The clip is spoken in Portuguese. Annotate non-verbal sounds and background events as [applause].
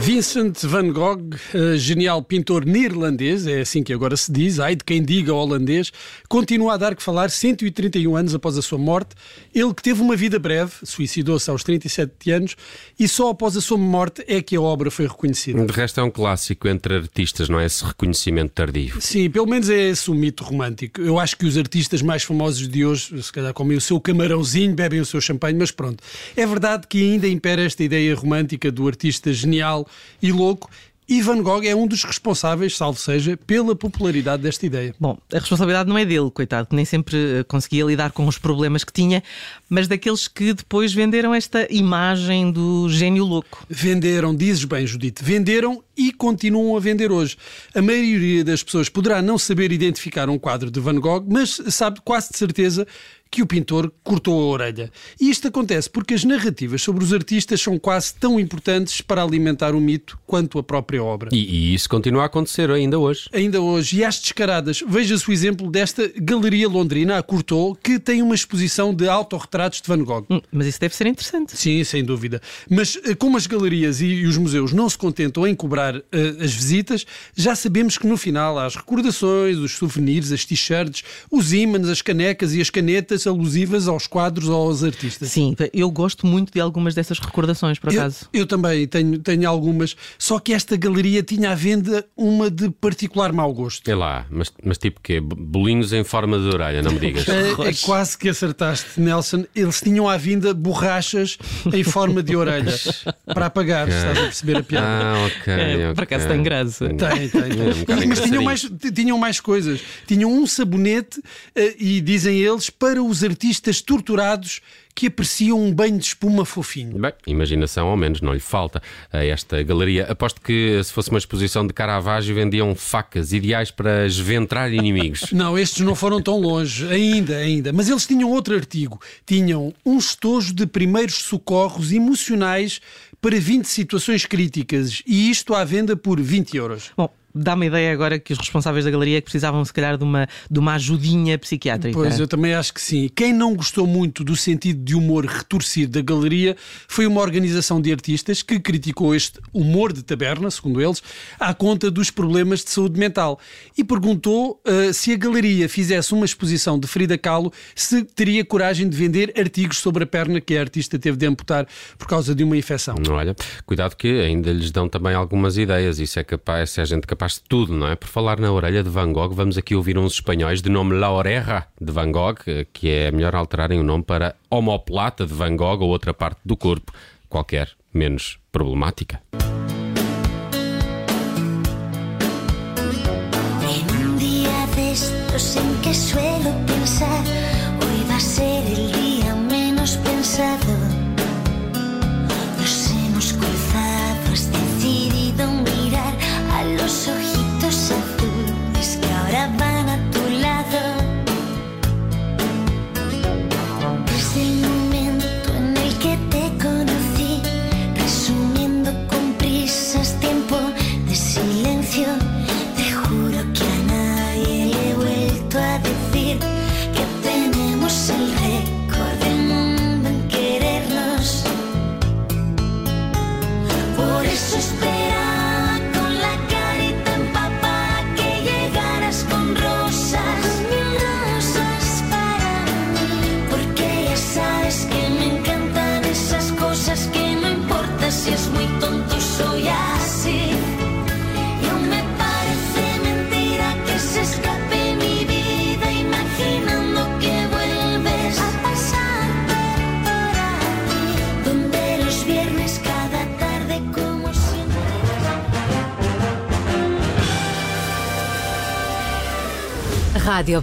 Vincent van Gogh, eh, genial pintor neerlandês, é assim que agora se diz, ai de quem diga holandês, continua a dar que falar 131 anos após a sua morte. Ele que teve uma vida breve, suicidou-se aos 37 anos, e só após a sua morte é que a obra foi reconhecida. De resto, é um clássico entre artistas, não é? Esse reconhecimento tardio. Sim, pelo menos é esse o mito romântico. Eu acho que os artistas mais famosos de hoje, se calhar comem o seu camarãozinho, bebem o seu champanhe, mas pronto. É verdade que ainda impera esta ideia romântica do artista genial e louco. E Van Gogh é um dos responsáveis, salvo seja, pela popularidade desta ideia. Bom, a responsabilidade não é dele, coitado, que nem sempre eh, conseguia lidar com os problemas que tinha, mas daqueles que depois venderam esta imagem do gênio louco. Venderam, dizes bem, Judite, venderam e continuam a vender hoje. A maioria das pessoas poderá não saber identificar um quadro de Van Gogh, mas sabe quase de certeza que o pintor cortou a orelha. E isto acontece porque as narrativas sobre os artistas são quase tão importantes para alimentar o mito quanto a própria obra. E, e isso continua a acontecer ainda hoje. Ainda hoje. E às descaradas, veja-se o exemplo desta Galeria Londrina, a Courtauld, que tem uma exposição de autorretratos de Van Gogh. Hum, mas isso deve ser interessante. Sim, sem dúvida. Mas eh, como as galerias e os museus não se contentam em cobrar uh, as visitas, já sabemos que no final há as recordações, os souvenirs, as t-shirts, os ímãs, as canecas e as canetas alusivas aos quadros ou aos artistas. Sim, eu gosto muito de algumas dessas recordações, por acaso. Eu, eu também tenho, tenho algumas, só que esta galeria tinha à venda uma de particular mau gosto. É lá, mas, mas tipo quê? Bolinhos em forma de orelha, não me digas. é, é quase que acertaste, Nelson. Eles tinham à venda borrachas em forma de orelhas [laughs] para apagar, okay. estás a perceber a piada? Ah, ok. É, okay. Por acaso tem graça. Tem, tem. tem. É um mas tinham mais, tinham mais coisas. Tinham um sabonete uh, e dizem eles para os artistas torturados que apreciam um banho de espuma fofinho. Bem, imaginação ao menos não lhe falta a esta galeria. Aposto que se fosse uma exposição de Caravaggio vendiam facas ideais para esventrar inimigos. [laughs] não, estes não foram tão longe, ainda, ainda. Mas eles tinham outro artigo. Tinham um estojo de primeiros socorros emocionais para 20 situações críticas e isto à venda por 20 euros. Bom, dá-me ideia agora que os responsáveis da galeria precisavam, se calhar, de uma, de uma ajudinha psiquiátrica. Pois, eu também acho que sim. Quem não gostou muito do sentido de humor retorcido da galeria foi uma organização de artistas que criticou este humor de taberna, segundo eles, à conta dos problemas de saúde mental e perguntou uh, se a galeria fizesse uma exposição de Frida Kahlo, se teria coragem de vender artigos sobre a perna que a artista teve de amputar por causa de uma infecção. Olha, cuidado que ainda lhes dão também algumas ideias. Isso é capaz, se a gente capaz de tudo, não é? Por falar na orelha de Van Gogh, vamos aqui ouvir uns espanhóis de nome La Oreja de Van Gogh, que é melhor alterarem o nome para Homoplata de Van Gogh ou outra parte do corpo, qualquer menos problemática. En un día de estos en que suelo pensar, te juro que a nadie le he vuelto a decir que tenemos el récord del mundo en querernos. Por eso esperaba con la carita empapada que llegaras con rosas, rosas para mí. Porque ya sabes que me encantan esas cosas que Radio